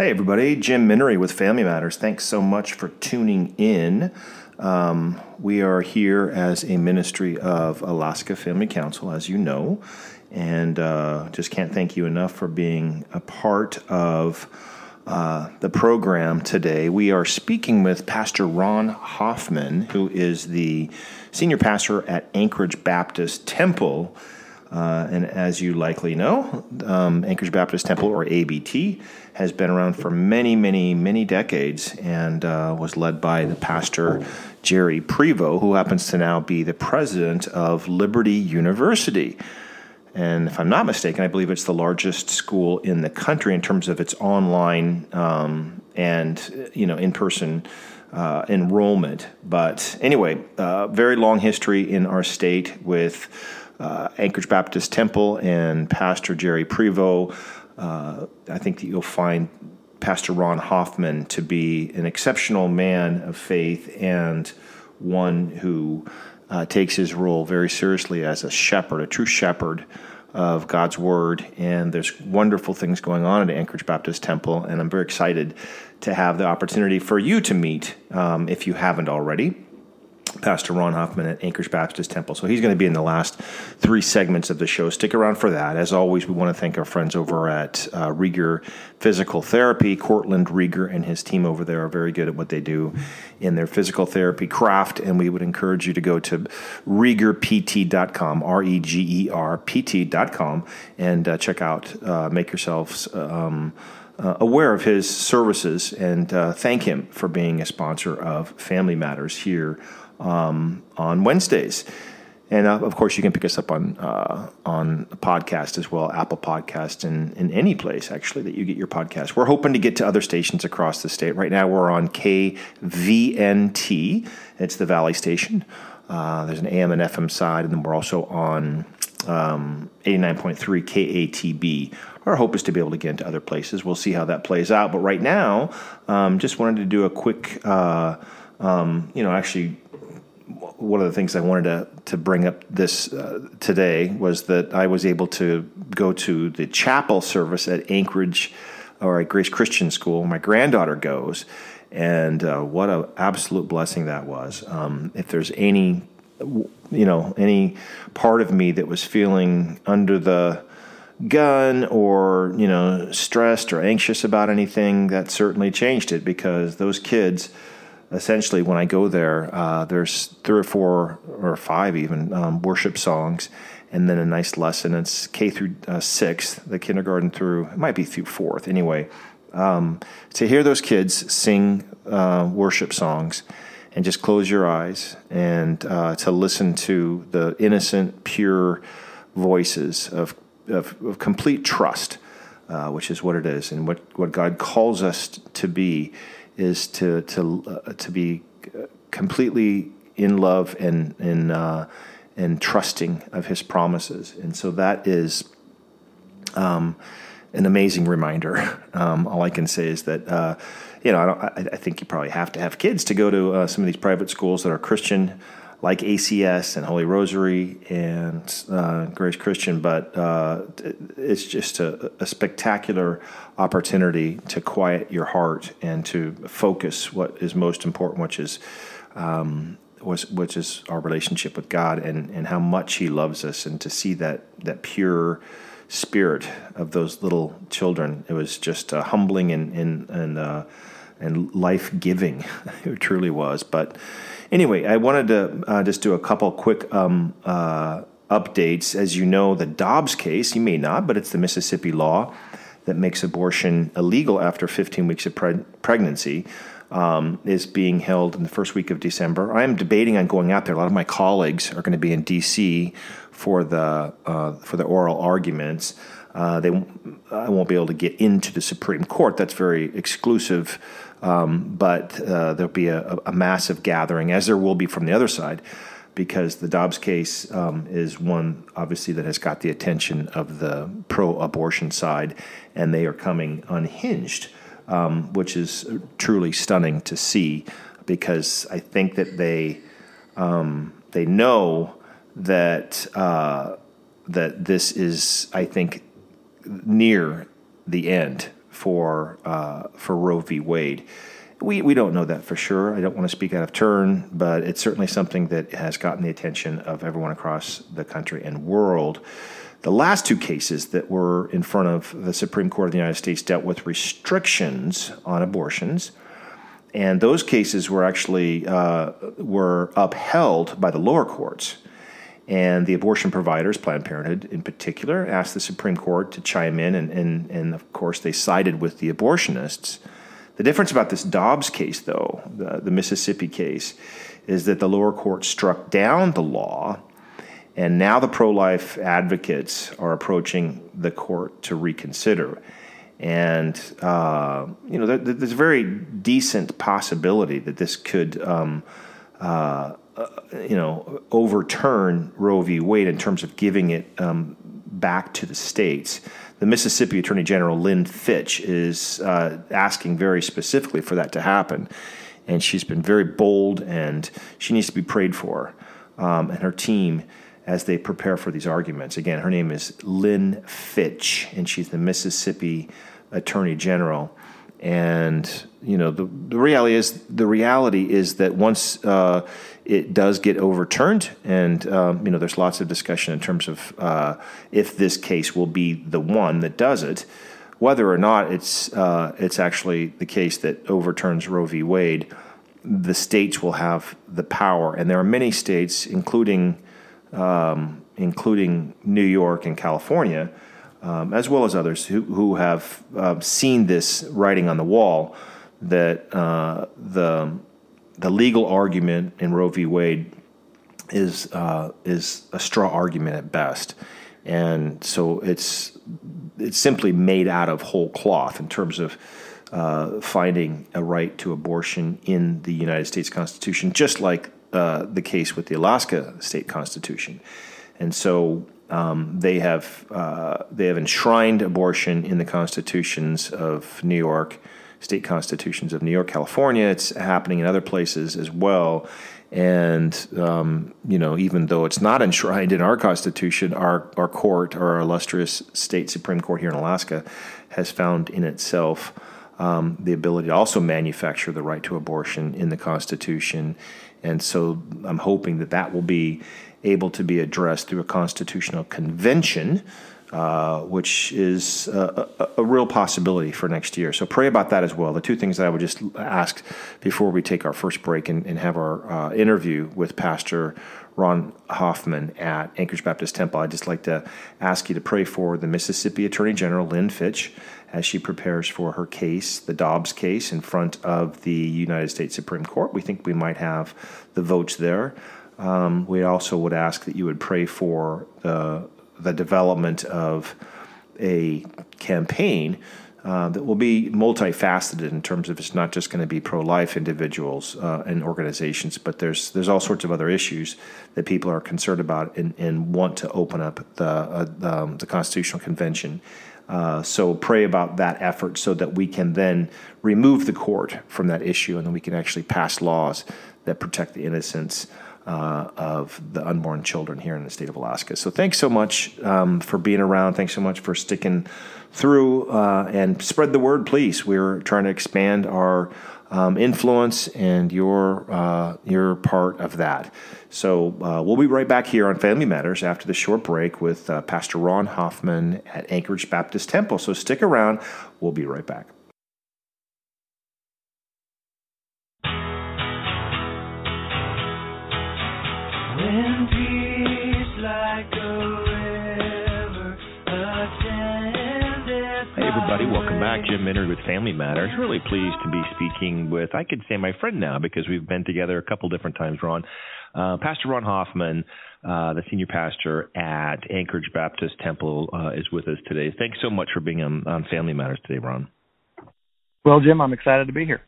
Hey, everybody. Jim Minnery with Family Matters. Thanks so much for tuning in. Um, we are here as a ministry of Alaska Family Council, as you know, and uh, just can't thank you enough for being a part of uh, the program today. We are speaking with Pastor Ron Hoffman, who is the senior pastor at Anchorage Baptist Temple. Uh, and as you likely know, um, Anchorage Baptist Temple, or ABT, has been around for many, many, many decades and uh, was led by the pastor Jerry Prevo, who happens to now be the president of Liberty University. And if I'm not mistaken, I believe it's the largest school in the country in terms of its online um, and you know in-person uh, enrollment. But anyway, uh, very long history in our state with uh, Anchorage Baptist Temple and Pastor Jerry Prevo. Uh, I think that you'll find Pastor Ron Hoffman to be an exceptional man of faith and one who uh, takes his role very seriously as a shepherd, a true shepherd of God's Word. And there's wonderful things going on at Anchorage Baptist Temple, and I'm very excited to have the opportunity for you to meet um, if you haven't already. Pastor Ron Hoffman at Anchorage Baptist Temple. So he's going to be in the last three segments of the show. Stick around for that. As always, we want to thank our friends over at uh, Rieger Physical Therapy. Cortland Rieger and his team over there are very good at what they do in their physical therapy craft. And we would encourage you to go to RiegerPT.com, R E G E R PT.com, and uh, check out, uh, make yourselves. Um, uh, aware of his services and uh, thank him for being a sponsor of Family Matters here um, on Wednesdays. And uh, of course, you can pick us up on uh, on podcast as well, Apple Podcast, and in any place actually that you get your podcast. We're hoping to get to other stations across the state. Right now, we're on KVNT. It's the Valley Station. Uh, there's an AM and FM side, and then we're also on um, 89.3 KATB. Our hope is to be able to get into other places. We'll see how that plays out. But right now, um, just wanted to do a quick, uh, um, you know, actually one of the things I wanted to, to bring up this uh, today was that I was able to go to the chapel service at Anchorage or at Grace Christian School. My granddaughter goes, and uh, what an absolute blessing that was. Um, if there's any, you know, any part of me that was feeling under the gun or you know stressed or anxious about anything, that certainly changed it because those kids essentially when I go there, uh, there's three or four or five even um, worship songs, and then a nice lesson. It's K through uh, sixth, the kindergarten through it might be through fourth anyway. Um, to hear those kids sing uh, worship songs and just close your eyes and uh, to listen to the innocent, pure voices of, of, of complete trust, uh, which is what it is, and what, what God calls us to be is to to uh, to be completely in love and and uh, and trusting of His promises, and so that is um, an amazing reminder. Um, all I can say is that uh, you know I, I, think you probably have to have kids to go to uh, some of these private schools that are Christian like ACS and Holy Rosary and uh, Grace Christian, but uh, it's just a, a, spectacular opportunity to quiet your heart and to focus what is most important, which is um, which is our relationship with God and, and how much He loves us, and to see that that pure spirit of those little children. It was just uh, humbling and and and, uh, and life giving. it truly was, but Anyway, I wanted to uh, just do a couple quick um, uh, updates. As you know, the Dobbs case, you may not, but it's the Mississippi law that makes abortion illegal after 15 weeks of pre- pregnancy. Um, is being held in the first week of December. I am debating on going out there. A lot of my colleagues are going to be in D.C. for the uh, for the oral arguments. Uh, they I won't be able to get into the Supreme Court. That's very exclusive um, but uh, there'll be a, a, massive gathering, as there will be from the other side, because the Dobbs case um, is one, obviously, that has got the attention of the pro abortion side, and they are coming unhinged, um, which is truly stunning to see because I think that they, um, they know that, uh, that this is, I think, near the end for uh, for Roe v. Wade. We, we don't know that for sure. I don't want to speak out of turn, but it's certainly something that has gotten the attention of everyone across the country and world. The last two cases that were in front of the Supreme Court of the United States dealt with restrictions on abortions, and those cases were actually uh, were upheld by the lower courts. And the abortion providers, Planned Parenthood in particular, asked the Supreme Court to chime in, and, and, and of course, they sided with the abortionists. The difference about this Dobbs case, though, the, the Mississippi case, is that the lower court struck down the law, and now the pro life advocates are approaching the court to reconsider. And, uh, you know, there, there's a very decent possibility that this could. Um, uh, you know, overturn Roe v. Wade in terms of giving it um, back to the states. The Mississippi Attorney General Lynn Fitch is uh, asking very specifically for that to happen, and she's been very bold, and she needs to be prayed for, um, and her team as they prepare for these arguments. Again, her name is Lynn Fitch, and she's the Mississippi Attorney General. And you know the, the reality is the reality is that once uh, it does get overturned, and um, you know there's lots of discussion in terms of uh, if this case will be the one that does it, whether or not it's uh, it's actually the case that overturns Roe v. Wade. The states will have the power, and there are many states, including um, including New York and California, um, as well as others who who have uh, seen this writing on the wall that uh, the the legal argument in Roe v. Wade is uh, is a straw argument at best, and so it's it's simply made out of whole cloth in terms of uh, finding a right to abortion in the United States Constitution, just like uh, the case with the Alaska state constitution, and so. Um, they have uh, they have enshrined abortion in the constitutions of New York, state constitutions of New York, California. It's happening in other places as well. And um, you know, even though it's not enshrined in our Constitution, our our court, our illustrious state Supreme Court here in Alaska, has found in itself um, the ability to also manufacture the right to abortion in the Constitution. And so, I'm hoping that that will be able to be addressed through a constitutional convention uh, which is a, a, a, real possibility for next year. So pray about that as well. The two things that I would just ask before we take our first break and, and have our uh, interview with Pastor Ron Hoffman at Anchorage Baptist Temple, I'd just like to ask you to pray for the Mississippi Attorney General, Lynn Fitch, as she prepares for her case, the Dobbs case, in front of the United States Supreme Court. We think we might have the votes there. Um, we also would ask that you would pray for the the development of a campaign uh, that will be multifaceted in terms of it's not just going to be pro-life individuals uh, and organizations, but there's there's all sorts of other issues that people are concerned about and, and want to open up the uh, um, the, Constitutional Convention. Uh, so pray about that effort so that we can then remove the court from that issue and then we can actually pass laws that protect the innocents uh, of the unborn children here in the state of Alaska. So thanks so much um, for being around. Thanks so much for sticking through uh, and spread the word, please. We're trying to expand our um, influence, and you're uh, you're part of that. So uh, we'll be right back here on Family Matters after the short break with uh, Pastor Ron Hoffman at Anchorage Baptist Temple. So stick around. We'll be right back. Jim Minnery with Family Matters. Really pleased to be speaking with, I could say my friend now because we've been together a couple different times, Ron. Uh, pastor Ron Hoffman, uh, the senior pastor at Anchorage Baptist Temple, uh, is with us today. Thanks so much for being on, on Family Matters today, Ron. Well, Jim, I'm excited to be here.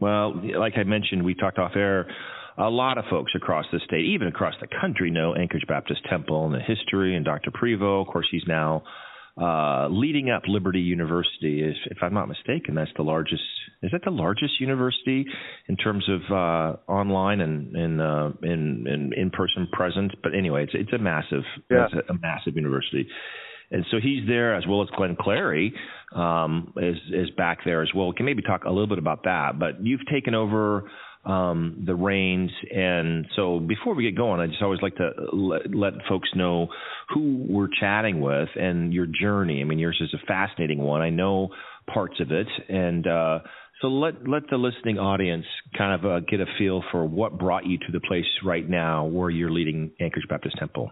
Well, like I mentioned, we talked off air a lot of folks across the state, even across the country, know Anchorage Baptist Temple and the history and Dr. Prevo. Of course, he's now uh, leading up Liberty University. If, if I'm not mistaken, that's the largest. Is that the largest university in terms of uh, online and in uh, in in in person presence? But anyway, it's it's a massive yeah. it's a, a massive university. and so he's there as well as Glenn Clary um, is is back there as well. We can maybe talk a little bit about that. But you've taken over um, the reins, and so before we get going, I just always like to let, let folks know who we're chatting with and your journey. I mean, yours is a fascinating one. I know parts of it, and uh, so let let the listening audience kind of uh, get a feel for what brought you to the place right now where you're leading Anchorage Baptist Temple.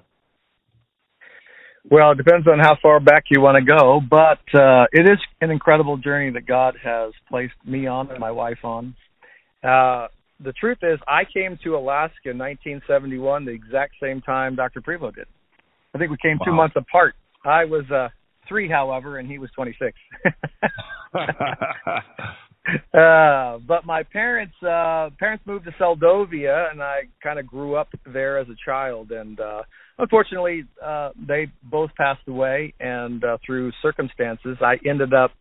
Well, it depends on how far back you want to go, but uh, it is an incredible journey that God has placed me on and my wife on. Uh, the truth is, I came to Alaska in 1971, the exact same time Dr. Prevo did. I think we came wow. two months apart. I was uh, three, however, and he was 26. uh, but my parents uh parents moved to Seldovia and I kind of grew up there as a child and uh unfortunately uh they both passed away and uh through circumstances I ended up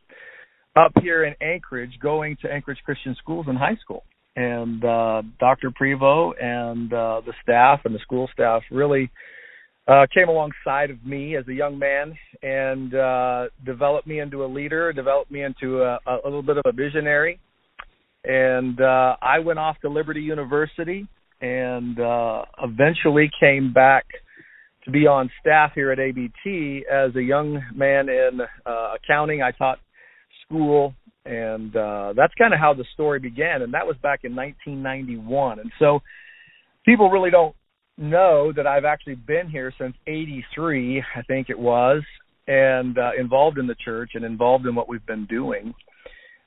up here in Anchorage going to Anchorage Christian Schools in high school and uh Dr. Prevo and uh the staff and the school staff really uh, came alongside of me as a young man and uh, developed me into a leader, developed me into a, a little bit of a visionary. And uh, I went off to Liberty University and uh, eventually came back to be on staff here at ABT as a young man in uh, accounting. I taught school, and uh, that's kind of how the story began. And that was back in 1991. And so people really don't know that I've actually been here since 83, I think it was, and uh, involved in the church and involved in what we've been doing.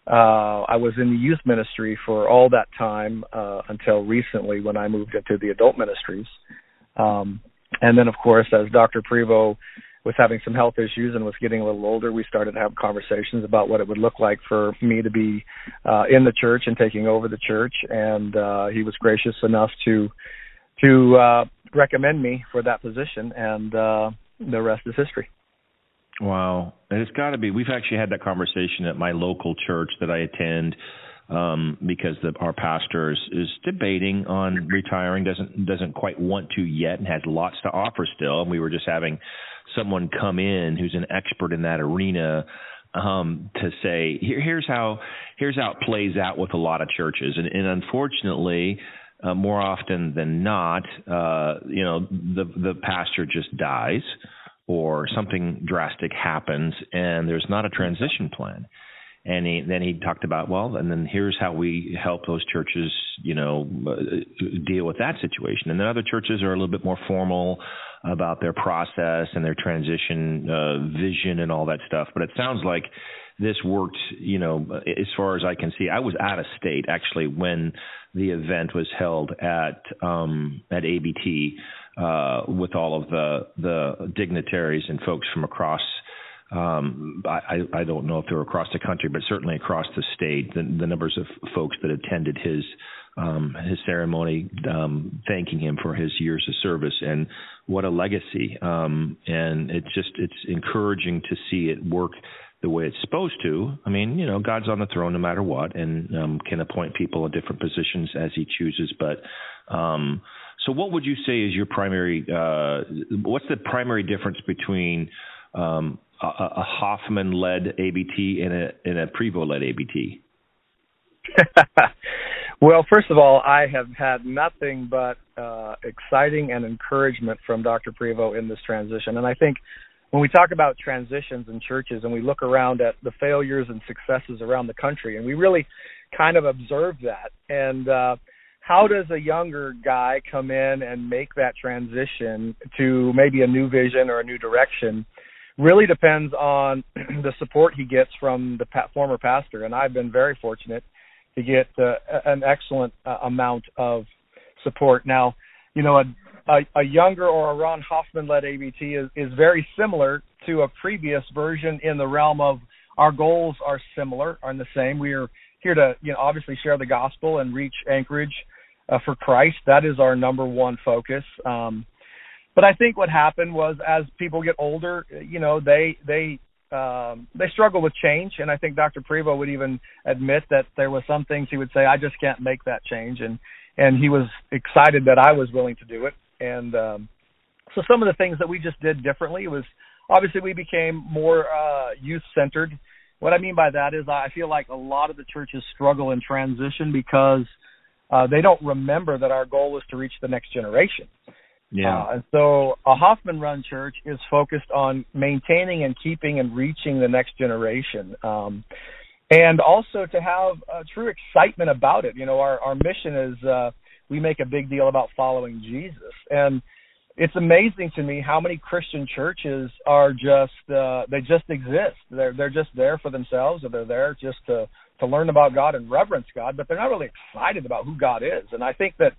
Uh, I was in the youth ministry for all that time uh, until recently when I moved into the adult ministries. Um, and then, of course, as Dr. Prevo was having some health issues and was getting a little older, we started to have conversations about what it would look like for me to be uh, in the church and taking over the church. And uh, he was gracious enough to to uh, recommend me for that position, and uh, the rest is history. Wow, it's got to be. We've actually had that conversation at my local church that I attend um, because the, our pastor is, is debating on retiring, doesn't doesn't quite want to yet, and has lots to offer still. And we were just having someone come in who's an expert in that arena um, to say here, here's how here's how it plays out with a lot of churches, and, and unfortunately, uh, more often than not, uh, you know, the the pastor just dies, or something drastic happens, and there's not a transition plan. And he, then he talked about well, and then here's how we help those churches, you know, uh, deal with that situation. And then other churches are a little bit more formal about their process and their transition uh, vision and all that stuff. But it sounds like this worked, you know, as far as I can see. I was out of state actually when the event was held at um, at ABT uh, with all of the the dignitaries and folks from across. Um, I, I don't know if they were across the country, but certainly across the state. The, the numbers of folks that attended his um, his ceremony, um, thanking him for his years of service and what a legacy. Um, and it's just it's encouraging to see it work the way it's supposed to. I mean, you know, God's on the throne no matter what, and um, can appoint people in different positions as He chooses. But um, so, what would you say is your primary? Uh, what's the primary difference between um, a, a Hoffman-led ABT and a, and a Prevo-led ABT? well, first of all, I have had nothing but uh, exciting and encouragement from Dr. Prevo in this transition, and I think when we talk about transitions in churches and we look around at the failures and successes around the country and we really kind of observe that and uh how does a younger guy come in and make that transition to maybe a new vision or a new direction really depends on the support he gets from the former pastor and I've been very fortunate to get uh, an excellent uh, amount of support now you know a a, a younger or a Ron Hoffman led ABT is, is very similar to a previous version in the realm of our goals are similar, are the same. We are here to, you know, obviously share the gospel and reach Anchorage uh, for Christ. That is our number one focus. Um, but I think what happened was as people get older, you know, they they um, they struggle with change, and I think Dr. Prevo would even admit that there was some things he would say, I just can't make that change, and and he was excited that I was willing to do it and um, so some of the things that we just did differently was obviously we became more uh, youth centered. What I mean by that is I feel like a lot of the churches struggle in transition because uh, they don't remember that our goal is to reach the next generation. Yeah. Uh, and so a Hoffman run church is focused on maintaining and keeping and reaching the next generation. Um, and also to have a true excitement about it. You know, our, our mission is uh, we make a big deal about following Jesus. And it's amazing to me how many Christian churches are just uh, they just exist. They're they're just there for themselves, or they're there just to to learn about God and reverence God, but they're not really excited about who God is. And I think that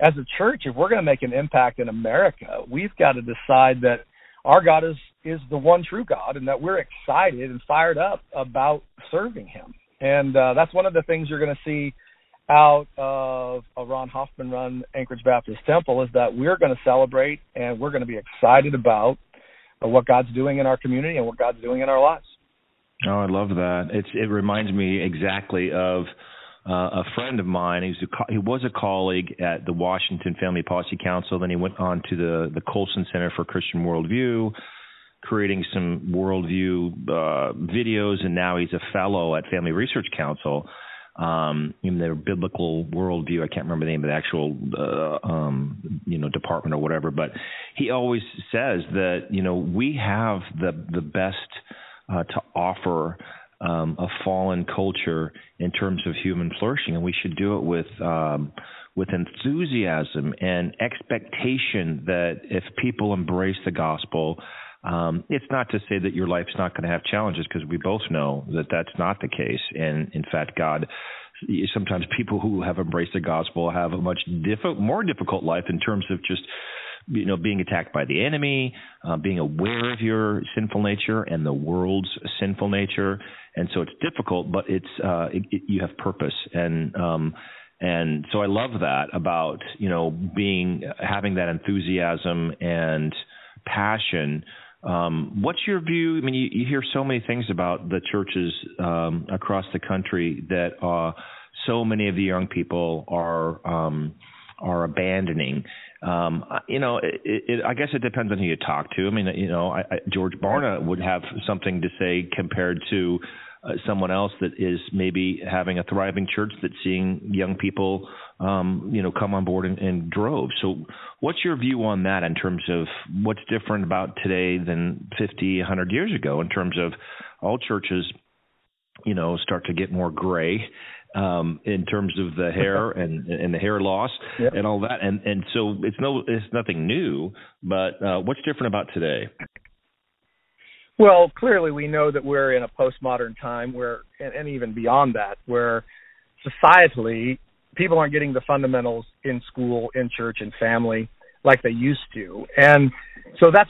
as a church, if we're going to make an impact in America, we've got to decide that our God is is the one true God, and that we're excited and fired up about serving Him. And uh, that's one of the things you're going to see out of a Ron Hoffman run Anchorage Baptist Temple is that we're going to celebrate and we're going to be excited about what God's doing in our community and what God's doing in our lives. Oh, I love that. It's it reminds me exactly of uh, a friend of mine. He was a, he was a colleague at the Washington Family Policy Council. Then he went on to the the Colson Center for Christian Worldview, creating some worldview uh, videos, and now he's a fellow at Family Research Council um, in their biblical worldview. I can't remember the name of the actual, uh, um, you know, department or whatever. But he always says that you know we have the the best uh, to offer um, a fallen culture in terms of human flourishing, and we should do it with um, with enthusiasm and expectation that if people embrace the gospel um, it's not to say that your life's not going to have challenges because we both know that that's not the case. And in fact, God, sometimes people who have embraced the gospel have a much diff- more difficult life in terms of just you know being attacked by the enemy, uh, being aware of your sinful nature and the world's sinful nature, and so it's difficult, but it's uh, it, it, you have purpose and. Um, and so I love that about you know being having that enthusiasm and passion um, what's your view? I mean, you, you, hear so many things about the churches um, across the country that uh, so many of the young people are um, are abandoning. Um, you know, it, it, I guess it depends on who you talk to. I mean, you know, I, I, George Barna would have something to say compared to uh, someone else that is maybe having a thriving church that's seeing young people, um, you know, come on board in, in droves. So, what's your view on that in terms of what's different about today than 50, 100 years ago in terms of all churches, you know, start to get more gray um, in terms of the hair and and the hair loss yep. and all that, and and so it's no it's nothing new, but uh, what's different about today? Well, clearly we know that we're in a postmodern time where, and, and even beyond that, where societally people aren't getting the fundamentals in school, in church, and family like they used to, and so that's